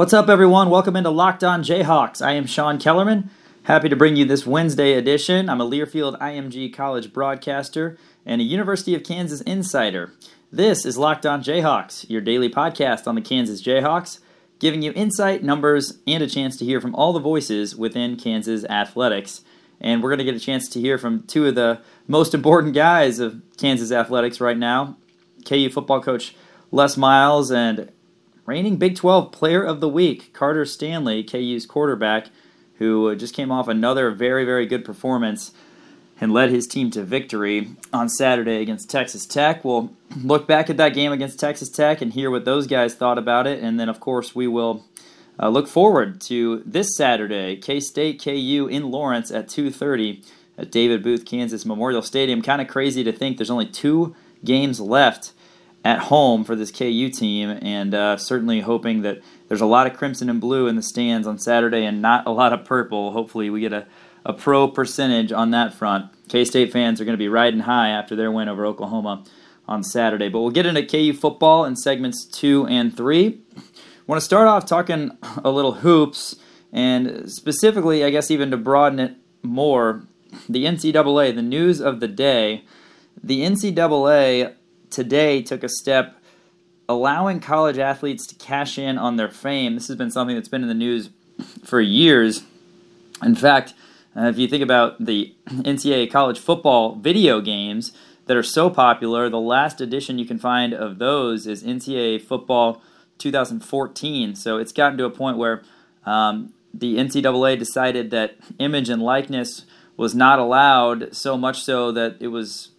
What's up, everyone? Welcome into Locked On Jayhawks. I am Sean Kellerman. Happy to bring you this Wednesday edition. I'm a Learfield IMG college broadcaster and a University of Kansas insider. This is Locked On Jayhawks, your daily podcast on the Kansas Jayhawks, giving you insight, numbers, and a chance to hear from all the voices within Kansas athletics. And we're going to get a chance to hear from two of the most important guys of Kansas athletics right now KU football coach Les Miles and reigning Big 12 Player of the Week, Carter Stanley, KU's quarterback, who just came off another very, very good performance and led his team to victory on Saturday against Texas Tech. We'll look back at that game against Texas Tech and hear what those guys thought about it. And then, of course, we will uh, look forward to this Saturday, K-State KU in Lawrence at 2.30 at David Booth, Kansas Memorial Stadium. Kind of crazy to think there's only two games left at home for this KU team, and uh, certainly hoping that there's a lot of crimson and blue in the stands on Saturday and not a lot of purple. Hopefully, we get a, a pro percentage on that front. K State fans are going to be riding high after their win over Oklahoma on Saturday. But we'll get into KU football in segments two and three. I want to start off talking a little hoops, and specifically, I guess, even to broaden it more, the NCAA, the news of the day. The NCAA today took a step allowing college athletes to cash in on their fame. This has been something that's been in the news for years. In fact, uh, if you think about the NCAA college football video games that are so popular, the last edition you can find of those is NCAA Football 2014. So it's gotten to a point where um, the NCAA decided that image and likeness was not allowed, so much so that it was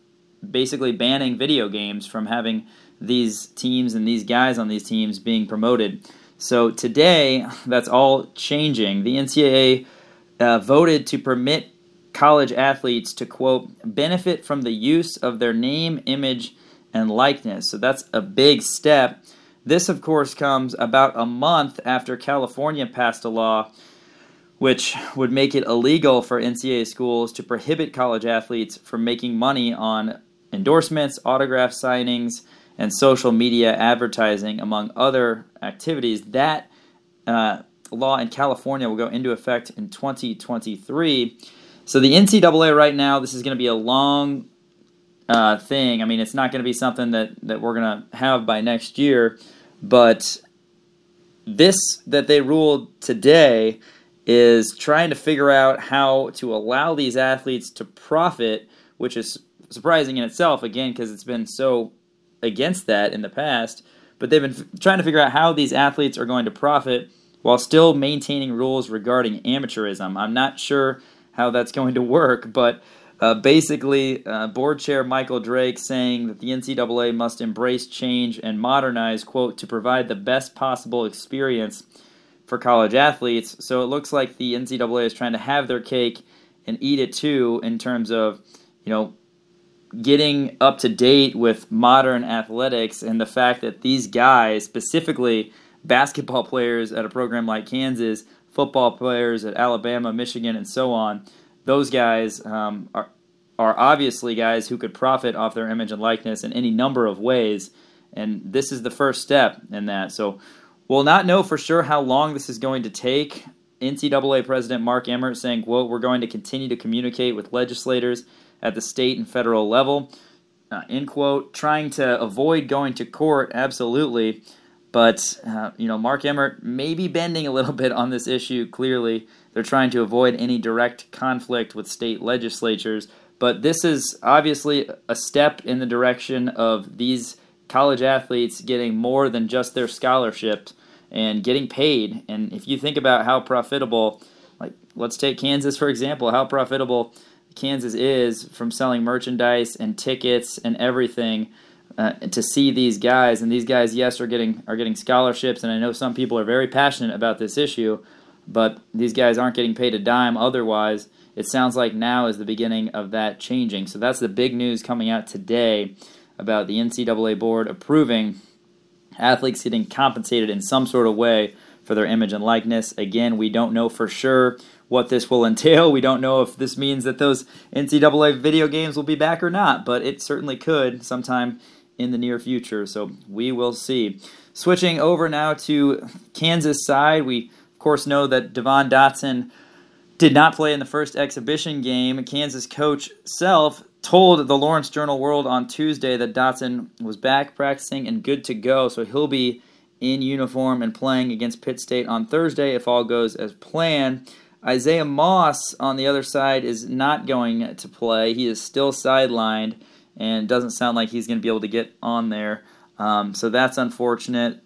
basically banning video games from having these teams and these guys on these teams being promoted. So today, that's all changing. The NCAA uh, voted to permit college athletes to, quote, benefit from the use of their name, image, and likeness. So that's a big step. This, of course, comes about a month after California passed a law which would make it illegal for NCAA schools to prohibit college athletes from making money on endorsements, autograph signings, and social media advertising, among other activities. That uh, law in California will go into effect in 2023. So the NCAA right now, this is going to be a long uh, thing. I mean, it's not going to be something that, that we're going to have by next year, but this that they ruled today is trying to figure out how to allow these athletes to profit, which is surprising in itself, again, because it's been so against that in the past. But they've been f- trying to figure out how these athletes are going to profit while still maintaining rules regarding amateurism. I'm not sure how that's going to work, but uh, basically, uh, board chair Michael Drake saying that the NCAA must embrace change and modernize, quote, to provide the best possible experience for college athletes. So it looks like the NCAA is trying to have their cake and eat it too in terms of, you know, getting up to date with modern athletics and the fact that these guys, specifically basketball players at a program like Kansas, football players at Alabama, Michigan, and so on, those guys um, are are obviously guys who could profit off their image and likeness in any number of ways. And this is the first step in that. So we'll not know for sure how long this is going to take. NCAA President Mark Emmert saying, quote, we're going to continue to communicate with legislators at the state and federal level. Uh, end quote. Trying to avoid going to court, absolutely. But, uh, you know, Mark Emmert may be bending a little bit on this issue, clearly. They're trying to avoid any direct conflict with state legislatures. But this is obviously a step in the direction of these college athletes getting more than just their scholarship and getting paid. And if you think about how profitable, like, let's take Kansas for example, how profitable Kansas is from selling merchandise and tickets and everything uh, to see these guys. And these guys, yes, are getting are getting scholarships. And I know some people are very passionate about this issue, but these guys aren't getting paid a dime otherwise. It sounds like now is the beginning of that changing. So that's the big news coming out today about the NCAA board approving athletes getting compensated in some sort of way for their image and likeness. Again, we don't know for sure what this will entail. We don't know if this means that those NCAA video games will be back or not, but it certainly could sometime in the near future. So we will see. switching over now to Kansas side, we of course know that Devon Dotson did not play in the first exhibition game. Kansas coach Self told the Lawrence Journal World on Tuesday that Dotson was back practicing and good to go, so he'll be in uniform and playing against Pitt State on Thursday if all goes as planned. Isaiah Moss on the other side is not going to play. He is still sidelined and doesn't sound like he's going to be able to get on there. Um, so that's unfortunate.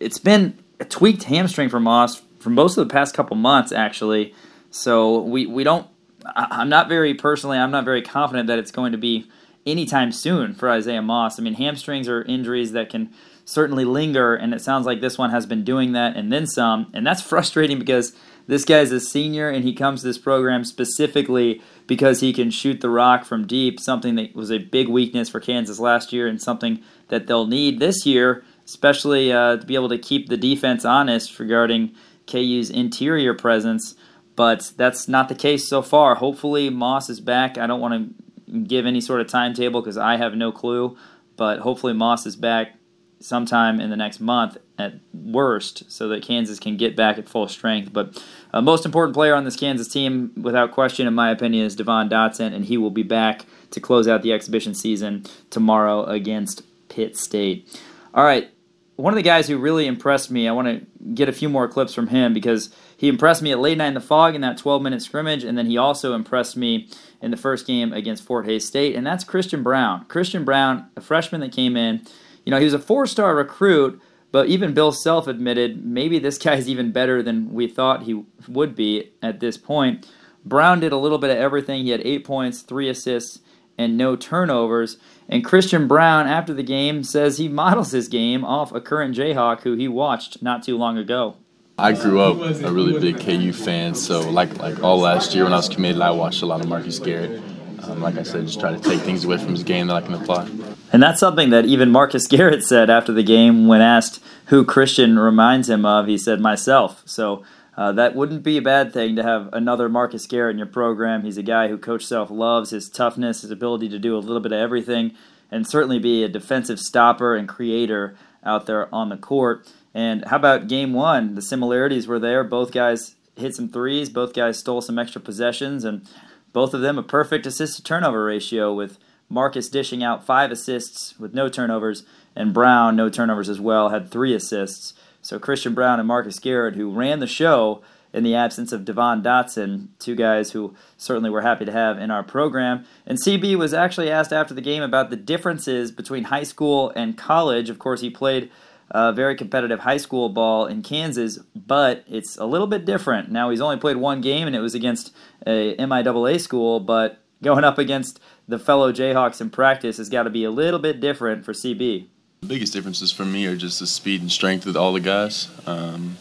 It's been a tweaked hamstring for Moss for most of the past couple months, actually. So we, we don't. I'm not very personally. I'm not very confident that it's going to be anytime soon for Isaiah Moss. I mean, hamstrings are injuries that can certainly linger, and it sounds like this one has been doing that and then some. And that's frustrating because this guy's a senior and he comes to this program specifically because he can shoot the rock from deep, something that was a big weakness for Kansas last year and something that they'll need this year, especially uh, to be able to keep the defense honest regarding KU's interior presence. But that's not the case so far. Hopefully, Moss is back. I don't want to give any sort of timetable because I have no clue, but hopefully, Moss is back sometime in the next month at worst so that Kansas can get back at full strength. But uh, most important player on this Kansas team, without question, in my opinion, is Devon Dotson, and he will be back to close out the exhibition season tomorrow against Pitt State. All right, one of the guys who really impressed me, I want to get a few more clips from him because he impressed me at late night in the Phog in that 12 minute scrimmage, and then he also impressed me in the first game against Fort Hays State, and that's Christian Braun. Christian Braun, a freshman that came in you know, he was a four star recruit, but even Bill Self admitted maybe this guy's even better than we thought he would be at this point. Braun did a little bit of everything. He had eight points, three assists, and no turnovers. And Christian Braun, after the game, says he models his game off a current Jayhawk who he watched not too long ago. I grew up a really big KU fan, so like like all last year when I was committed, I watched a lot of Marcus Garrett. Um, like I said, just try to take things away from his game that I can apply. And that's something that even Marcus Garrett said after the game when asked who Christian reminds him of. He said, myself. So uh, that wouldn't be a bad thing to have another Marcus Garrett in your program. He's a guy who Coach Self loves his toughness, his ability to do a little bit of everything, and certainly be a defensive stopper and creator out there on the court. And how about game one? The similarities were there. Both guys hit some threes, both guys stole some extra possessions, and both of them a perfect assist to turnover ratio with Marcus dishing out five assists with no turnovers, and Braun, no turnovers as well, had three assists. So Christian Braun and Marcus Garrett, who ran the show in the absence of Devon Dotson, two guys who certainly we're happy to have in our program. And CB was actually asked after the game about the differences between high school and college. Of course, he played uh, very competitive high school ball in Kansas, but it's a little bit different. Now, he's only played one game, and it was against a MIAA school, but going up against the fellow Jayhawks in practice has got to be a little bit different for CB. The biggest differences for me are just the speed and strength of all the guys. Um,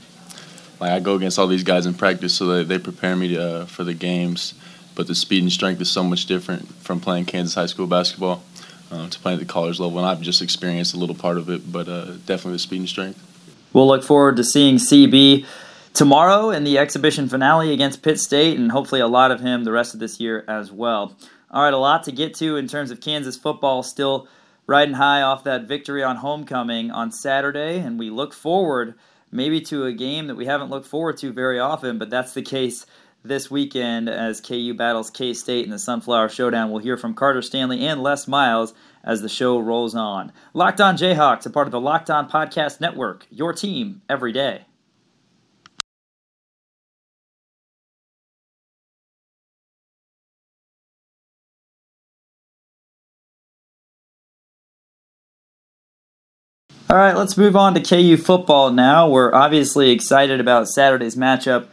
like I go against all these guys in practice, so they, they prepare me to, uh, for the games. But the speed and strength is so much different from playing Kansas high school basketball uh, to playing at the college level. And I've just experienced a little part of it, but uh, definitely the speed and strength. We'll look forward to seeing CB tomorrow in the exhibition finale against Pitt State, and hopefully a lot of him the rest of this year as well. All right, a lot to get to in terms of Kansas football. Still riding high off that victory on homecoming on Saturday, and we look forward maybe to a game that we haven't looked forward to very often, but that's the case this weekend as KU battles K State in the Sunflower Showdown. We'll hear from Carter Stanley and Les Miles as the show rolls on. Locked On Jayhawks, a part of the Locked On Podcast Network, your team every day. All right, let's move on to KU football now. We're obviously excited about Saturday's matchup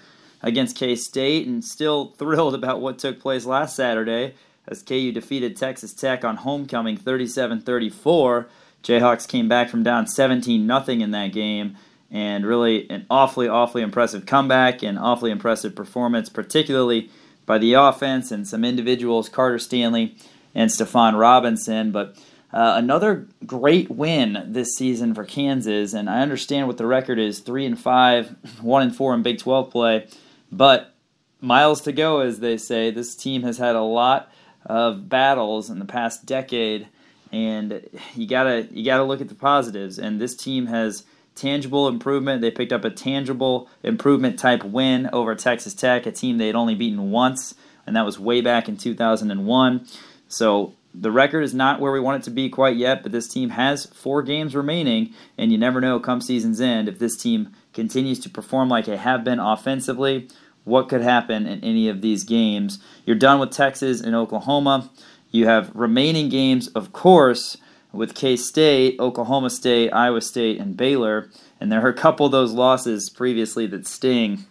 against K State and still thrilled about what took place last Saturday as KU defeated Texas Tech on homecoming 37 34. Jayhawks came back from down 17 0 in that game and really an awfully, awfully impressive comeback and awfully impressive performance, particularly by the offense and some individuals, Carter Stanley and Stephon Robinson. But uh, another great win this season for Kansas, and I understand what the record is: three and five, one and four in Big 12 play, but miles to go, as they say. This team has had a lot of battles in the past decade, and you gotta you gotta look at the positives. And this team has tangible improvement. They picked up a tangible improvement type win over Texas Tech, a team they had only beaten once, and that was way back in 2001. So the record is not where we want it to be quite yet, but this team has four games remaining, and you never know come season's end if this team continues to perform like they have been offensively. What could happen in any of these games? You're done with Texas and Oklahoma. You have remaining games, of course, with K State, Oklahoma State, Iowa State, and Baylor. And there are a couple of those losses previously that sting.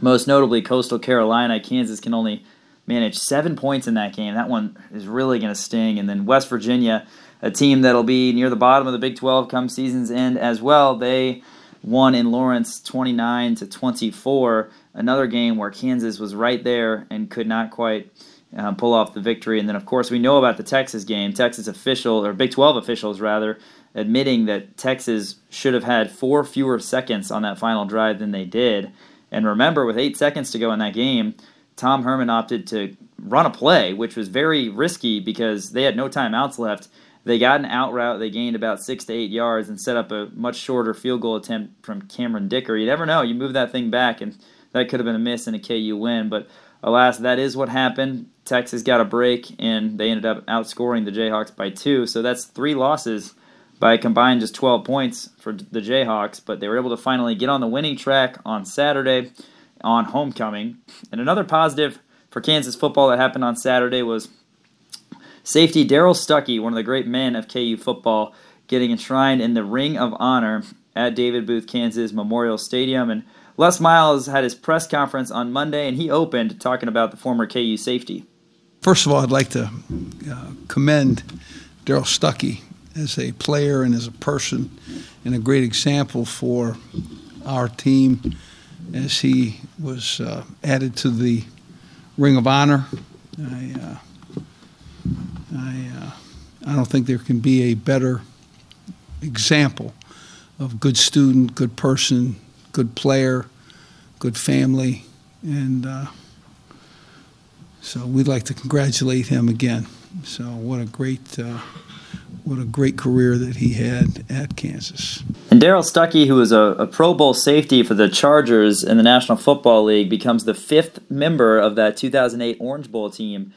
Most notably, Coastal Carolina. Kansas can only manage seven points in that game. That one is really going to sting. And then West Virginia, a team that'll be near the bottom of the Big 12 come season's end as well. They won in Lawrence 29 to 24. Another game where Kansas was right there and could not quite uh, pull off the victory. And then, of course, we know about the Texas game. Texas official, or Big 12 officials rather, admitting that Texas should have had four fewer seconds on that final drive than they did. And remember, with eight seconds to go in that game, Tom Herman opted to run a play, which was very risky because they had no timeouts left. They got an out route. They gained about six to eight yards and set up a much shorter field goal attempt from Cameron Dicker. You never know. You move that thing back, and that could have been a miss and a KU win. But alas, that is what happened. Texas got a break, and they ended up outscoring the Jayhawks by two. So that's three losses by combined just 12 points for the Jayhawks. But they were able to finally get on the winning track on Saturday on homecoming. And another positive for Kansas football that happened on Saturday was safety Darrell Stuckey, one of the great men of KU football, getting enshrined in the Ring of Honor at David Booth, Kansas Memorial Stadium. And Les Miles had his press conference on Monday, and he opened talking about the former KU safety. First of all, I'd like to uh, commend Darrell Stuckey as a player and as a person, and a great example for our team as he was uh, added to the Ring of Honor. I, uh, I, uh, I don't think there can be a better example of good student, good person, good player, good family, and uh, so we'd like to congratulate him again. So what a great uh, what a great career that he had at Kansas. And Darrell Stuckey, who a, a, Pro Bowl safety for the Chargers in the National Football League, becomes the fifth member of that 2008 Orange Bowl team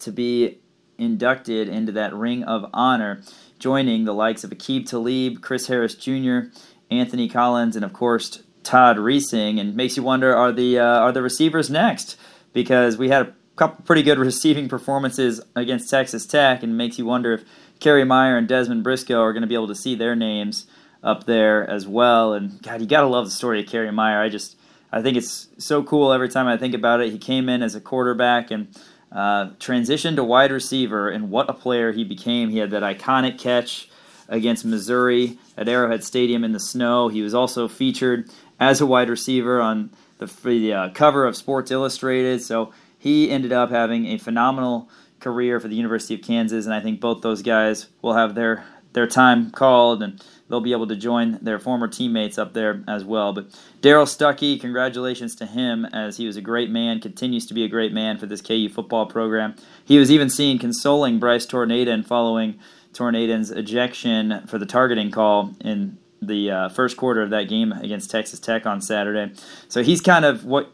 to be inducted into that Ring of Honor, joining the likes of Aqib Talib, Chris Harris Jr., Anthony Collins, and of course Todd Reesing. And makes you wonder: Are the uh, are the receivers next? Because we had a couple pretty good receiving performances against Texas Tech, and makes you wonder if Kerry Meier and Dezmon Briscoe are going to be able to see their names up there as well. And God, you got to love the story of Kerry Meier. I just I think it's so cool every time I think about it. He came in as a quarterback and uh, transitioned to wide receiver, and what a player he became. He had that iconic catch against Missouri at Arrowhead Stadium in the snow. He was also featured as a wide receiver on the, the uh, cover of Sports Illustrated. So he ended up having a phenomenal career for the University of Kansas, and I think both those guys will have their their time called and they'll be able to join their former teammates up there as well. But Darrell Stuckey, congratulations to him as he was a great man, continues to be a great man for this KU football program. He was even seen consoling Bryce Torneden following Torneden's ejection for the targeting call in the uh, first quarter of that game against Texas Tech on Saturday. So he's kind of what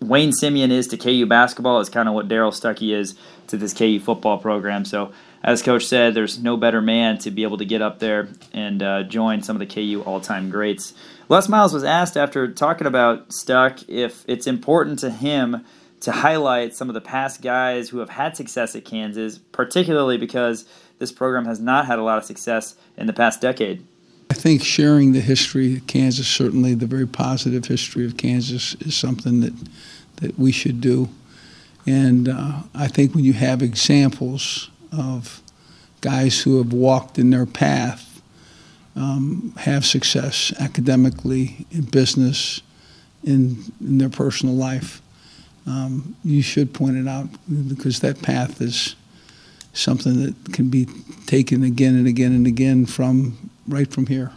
Wayne Simien is to KU basketball is kind of what Darrell Stuckey is to this KU football program. So, as Coach said, there's no better man to be able to get up there and uh, join some of the KU all time greats. Les Miles was asked after talking about Stuck if it's important to him to highlight some of the past guys who have had success at Kansas, particularly because this program has not had a lot of success in the past decade. I think sharing the history of Kansas, certainly the very positive history of Kansas, is something that that we should do. And uh, I think when you have examples of guys who have walked in their path, um, have success academically, in business, in, in their personal life, um, you should point it out because that path is something that can be taken again and again and again from right from here.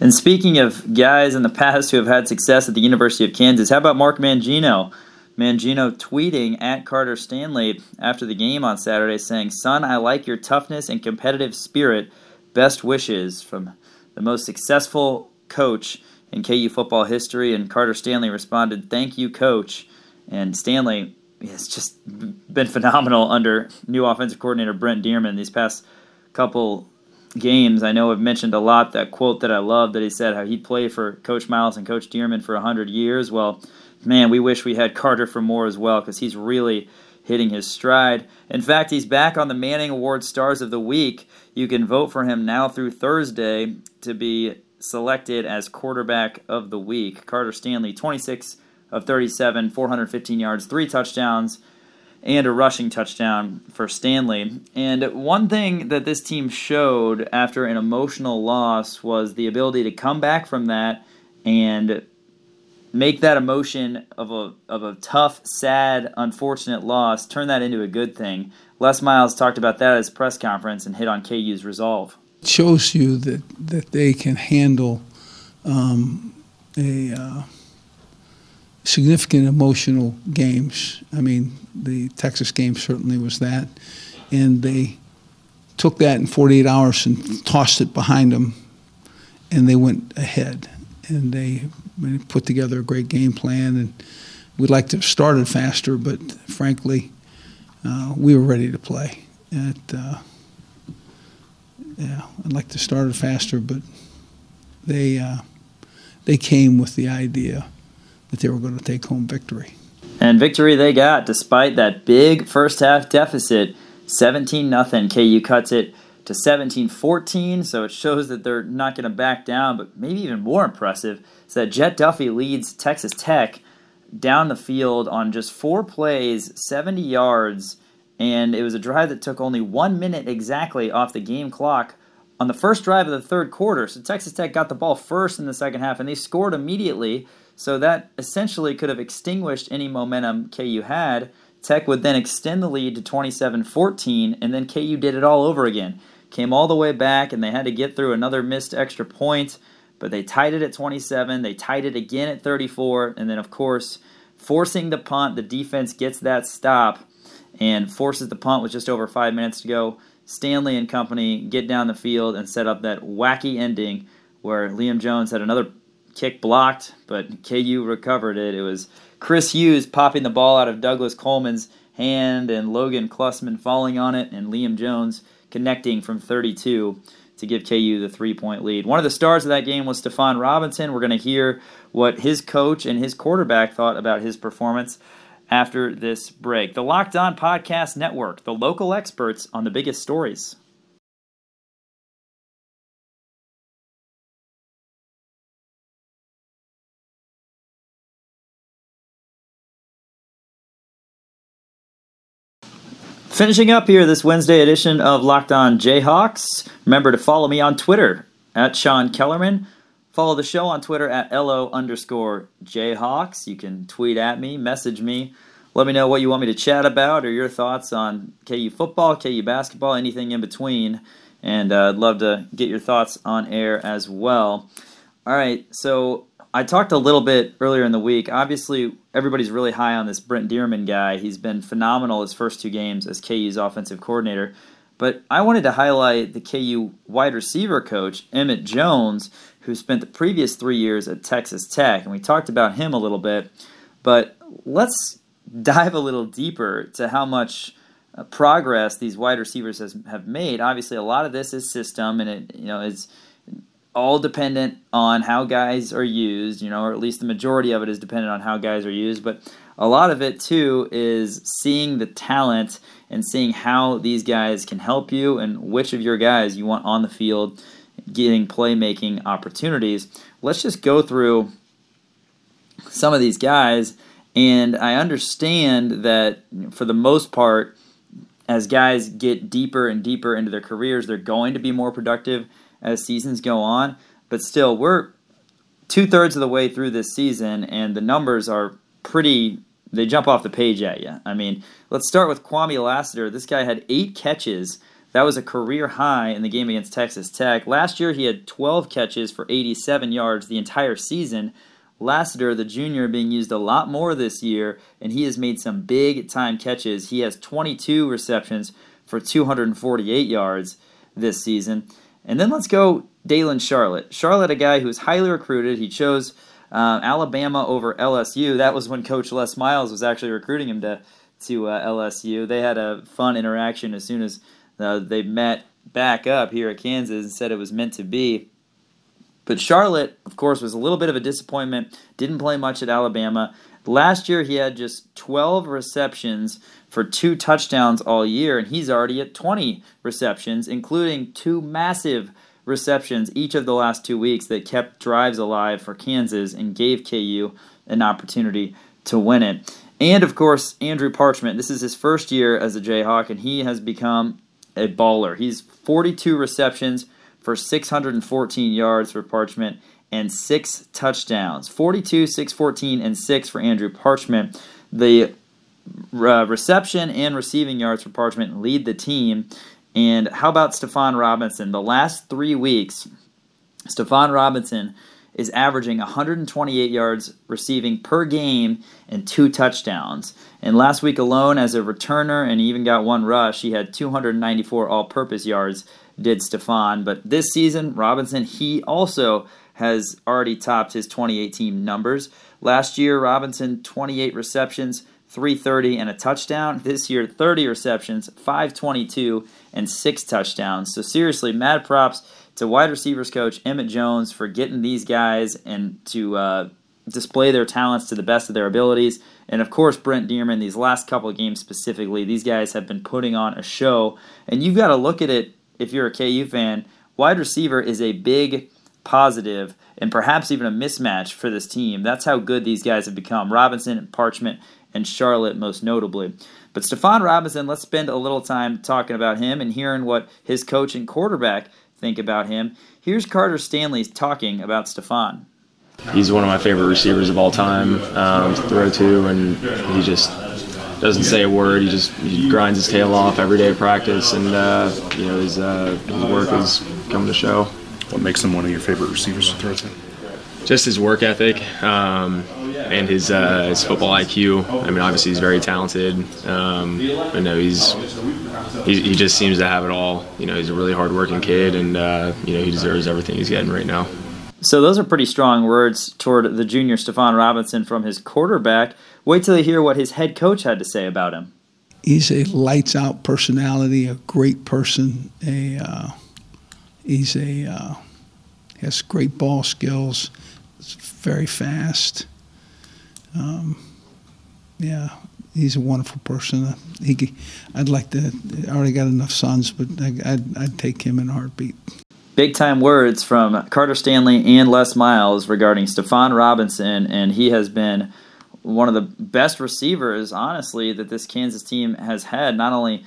And speaking of guys in the past who have had success at the University of Kansas, how about Mark Mangino? Mangino tweeting at Carter Stanley after the game on Saturday saying, Son, I like your toughness and competitive spirit. Best wishes from the most successful coach in KU football history. And Carter Stanley responded, Thank you, coach. And Stanley has just been phenomenal under new offensive coordinator Brent Dearmon these past couple games. I know I've mentioned a lot that quote that I love that he said how he'd play for Coach Miles and Coach Dearmon for 100 years. Well, man, we wish we had Carter for more as well because he's really hitting his stride. In fact, he's back on the Manning Award Stars of the Week. You can vote for him now through Thursday to be selected as quarterback of the week. Carter Stanley, 26 of 37, 415 yards, three touchdowns, and a rushing touchdown for Stanley. And one thing that this team showed after an emotional loss was the ability to come back from that and make that emotion of a of a tough, sad, unfortunate loss turn that into a good thing. Les Miles talked about that at his press conference and hit on KU's resolve. It shows you that that they can handle um, a uh, significant emotional games. I mean, the Texas game certainly was that, and they took that in 48 hours and tossed it behind them, and they went ahead, and they put together a great game plan. And we'd like to have started faster, but frankly, uh, we were ready to play. At, uh, yeah, I'd like to start it faster, but they uh, they came with the idea that they were going to take home victory. And victory they got despite that big first half deficit, 17 nothing. KU cuts it to 17-14, so it shows that they're not going to back down, but maybe even more impressive is that Jett Duffey leads Texas Tech down the field on just 4 plays, 70 yards, and it was a drive that took only 1 minute exactly off the game clock on the first drive of the third quarter. So Texas Tech got the ball first in the second half and they scored immediately. So that essentially could have extinguished any momentum KU had. Tech would then extend the lead to 27 14, and then KU did it all over again. Came all the way back, and they had to get through another missed extra point, but they tied it at 27. They tied it again at 34, and then, of course, forcing the punt, the defense gets that stop and forces the punt with just over five minutes to go. Stanley and company get down the field and set up that wacky ending where Liam Jones had another kick blocked, but KU recovered it. It was Chris Hughes popping the ball out of Douglas Coleman's hand and Logan Klusman falling on it and Liam Jones connecting from 32 to give KU the three point lead. One of the stars of that game was Stephon Robinson. We're going to hear what his coach and his quarterback thought about his performance after this break. The Locked On Podcast Network, the local experts on the biggest stories. Finishing up here this Wednesday edition of Locked On Jayhawks. Remember to follow me on Twitter at Sean Kellerman. Follow the show on Twitter at LO underscore Jayhawks. You can tweet at me, message me, let me know what you want me to chat about or your thoughts on KU football, KU basketball, anything in between. And uh, I'd love to get your thoughts on air as well. All right, so I talked a little bit earlier in the week. Obviously, everybody's really high on this Brent Dearmon guy. He's been phenomenal his first two games as KU's offensive coordinator. But I wanted to highlight the KU wide receiver coach, Emmett Jones, who spent the previous three years at Texas Tech. And we talked about him a little bit. But let's dive a little deeper to how much uh, progress these wide receivers has, have made. Obviously, a lot of this is system, and it you know is all dependent on how guys are used, you know, or at least the majority of it is dependent on how guys are used. But a lot of it too is seeing the talent and seeing how these guys can help you and which of your guys you want on the field getting playmaking opportunities. Let's just go through some of these guys. And I understand that for the most part, as guys get deeper and deeper into their careers, they're going to be more productive as seasons go on. But still, we're two thirds of the way through this season, and the numbers are pretty. They jump off the page at you. I mean, let's start with Kwamie Lassiter. This guy had eight catches. That was a career high in the game against Texas Tech. Last year, he had 12 catches for 87 yards the entire season. Lassiter, the junior, being used a lot more this year, and he has made some big time catches. He has 22 receptions for 248 yards this season. And then let's go Daylon Charlot. Charlot, a guy who was highly recruited. He chose uh, Alabama over LSU. That was when Coach Les Miles was actually recruiting him to to uh, LSU. They had a fun interaction as soon as uh, they met back up here at Kansas and said it was meant to be. But Charlot, of course, was a little bit of a disappointment. Didn't play much at Alabama. Last year, he had just 12 receptions for two touchdowns all year, and he's already at 20 receptions, including two massive receptions each of the last two weeks that kept drives alive for Kansas and gave KU an opportunity to win it. And of course, Andrew Parchment. This is his first year as a Jayhawk, and he has become a baller. He's 42 receptions for 614 yards for Parchment and six touchdowns 42, 614, and six for Andrew Parchment. The uh, reception and receiving yards for Parchment lead the team. And how about Stephon Robinson? The last three weeks, Stephon Robinson is averaging 128 yards receiving per game and two touchdowns. And last week alone, as a returner and he even got one rush, he had 294 all purpose yards, did Stephon. But this season, Robinson, he also has already topped his 2018 numbers. Last year, Robinson, 28 receptions, 330 and a touchdown. This year, 30 receptions, 522 and six touchdowns. So seriously, mad props to wide receivers coach Emmett Jones for getting these guys and to uh, display their talents to the best of their abilities. And of course, Brent Dearmon, these last couple of games specifically, these guys have been putting on a show. And you've got to look at it if you're a KU fan. Wide receiver is a big positive and perhaps even a mismatch for this team. That's how good these guys have become. Robinson, and Parchment, and Charlot most notably. But Stephon Robinson, let's spend a little time talking about him and hearing what his coach and quarterback think about him. Here's Carter Stanley talking about Stephon. He's one of my favorite receivers of all time um, to throw to, and he just doesn't say a word. He just he grinds his tail off every day of practice, and uh, you know his uh, his work is coming to show. What makes him one of your favorite receivers to throw to? Just his work ethic um, and his uh, his football IQ. I mean, obviously he's very talented. Um, I know he's he, he just seems to have it all. You know, he's a really hardworking kid, and uh, you know he deserves everything he's getting right now. So those are pretty strong words toward the junior Stephon Robinson from his quarterback. Wait till you hear what his head coach had to say about him. He's a lights out personality, a great person. A uh, he's a uh, has great ball skills. It's very fast. Um, yeah, he's a wonderful person. He, I'd like to. I already got enough sons, but I, I'd, I'd take him in a heartbeat. Big time words from Carter Stanley and Les Miles regarding Stephon Robinson, and he has been one of the best receivers, honestly, that this Kansas team has had. Not only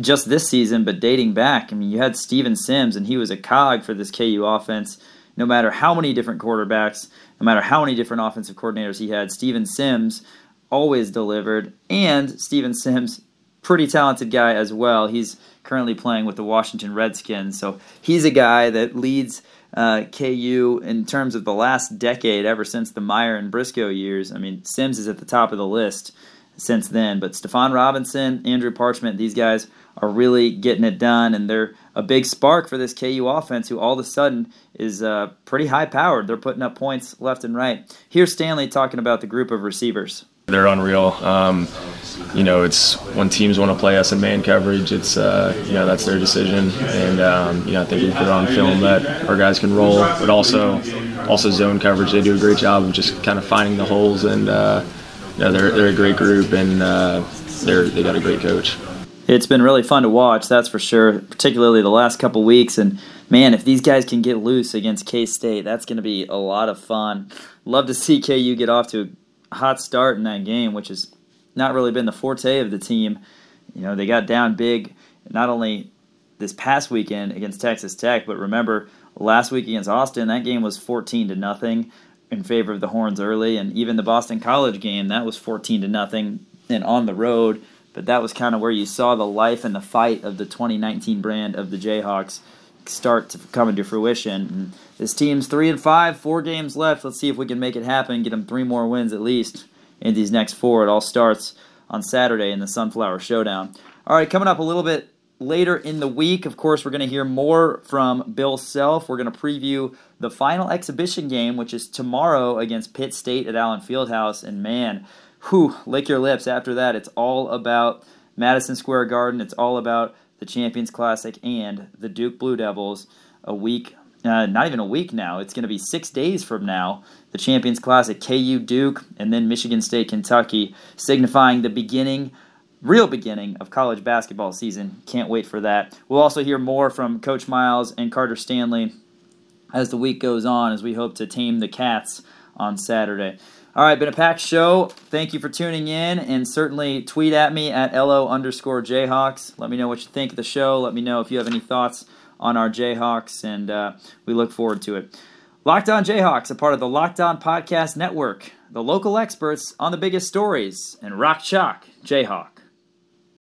just this season, but dating back. I mean, you had Steven Sims, and he was a cog for this KU offense. No matter how many different quarterbacks, no matter how many different offensive coordinators he had, Steven Sims always delivered. And Steven Sims, pretty talented guy as well. He's currently playing with the Washington Redskins. So he's a guy that leads uh, KU in terms of the last decade, ever since the Meier and Briscoe years. I mean, Sims is at the top of the list since then. But Stephon Robinson, Andrew Parchment, these guys are really getting it done, and they're a big spark for this KU offense, who all of a sudden is uh, pretty high powered. They're putting up points left and right. Here's Stanley talking about the group of receivers. They're unreal. Um, you know, it's when teams want to play us in man coverage, it's uh, you know that's their decision, and um, you know I think we put on film that our guys can roll, but also also zone coverage. They do a great job of just kind of finding the holes, and uh, you know they're they're a great group, and uh, they're they got a great coach. It's been really fun to watch, that's for sure. Particularly the last couple weeks, and man, if these guys can get loose against K State, that's going to be a lot of fun. Love to see KU get off to a hot start in that game, which has not really been the forte of the team. You know, they got down big not only this past weekend against Texas Tech, but remember last week against Austin, that game was 14 to nothing in favor of the Horns early, and even the Boston College game that was 14 to nothing and on the road. But that was kind of where you saw the life and the fight of the 2019 brand of the Jayhawks start to come into fruition. And this team's three and five, four games left. Let's see if we can make it happen. Get them three more wins at least in these next four. It all starts on Saturday in the Sunflower Showdown. All right, coming up a little bit later in the week, of course, we're going to hear more from Bill Self. We're going to preview the final exhibition game, which is tomorrow against Pitt State at Allen Fieldhouse. And man, whew, lick your lips. After that, it's all about Madison Square Garden. It's all about the Champions Classic and the Duke Blue Devils. A week, uh, not even a week now. It's going to be six days from now. The Champions Classic, KU Duke, and then Michigan State Kentucky, signifying the beginning real beginning of college basketball season. Can't wait for that. We'll also hear more from Coach Miles and Carter Stanley as the week goes on as we hope to tame the cats on Saturday. All right, been a packed show. Thank you for tuning in, and certainly tweet at me at lo underscore Jayhawks. Let me know what you think of the show. Let me know if you have any thoughts on our Jayhawks, and uh, we look forward to it. Locked On Jayhawks, a part of the Locked On Podcast Network, the local experts on the biggest stories, and Rock Chalk Jayhawk.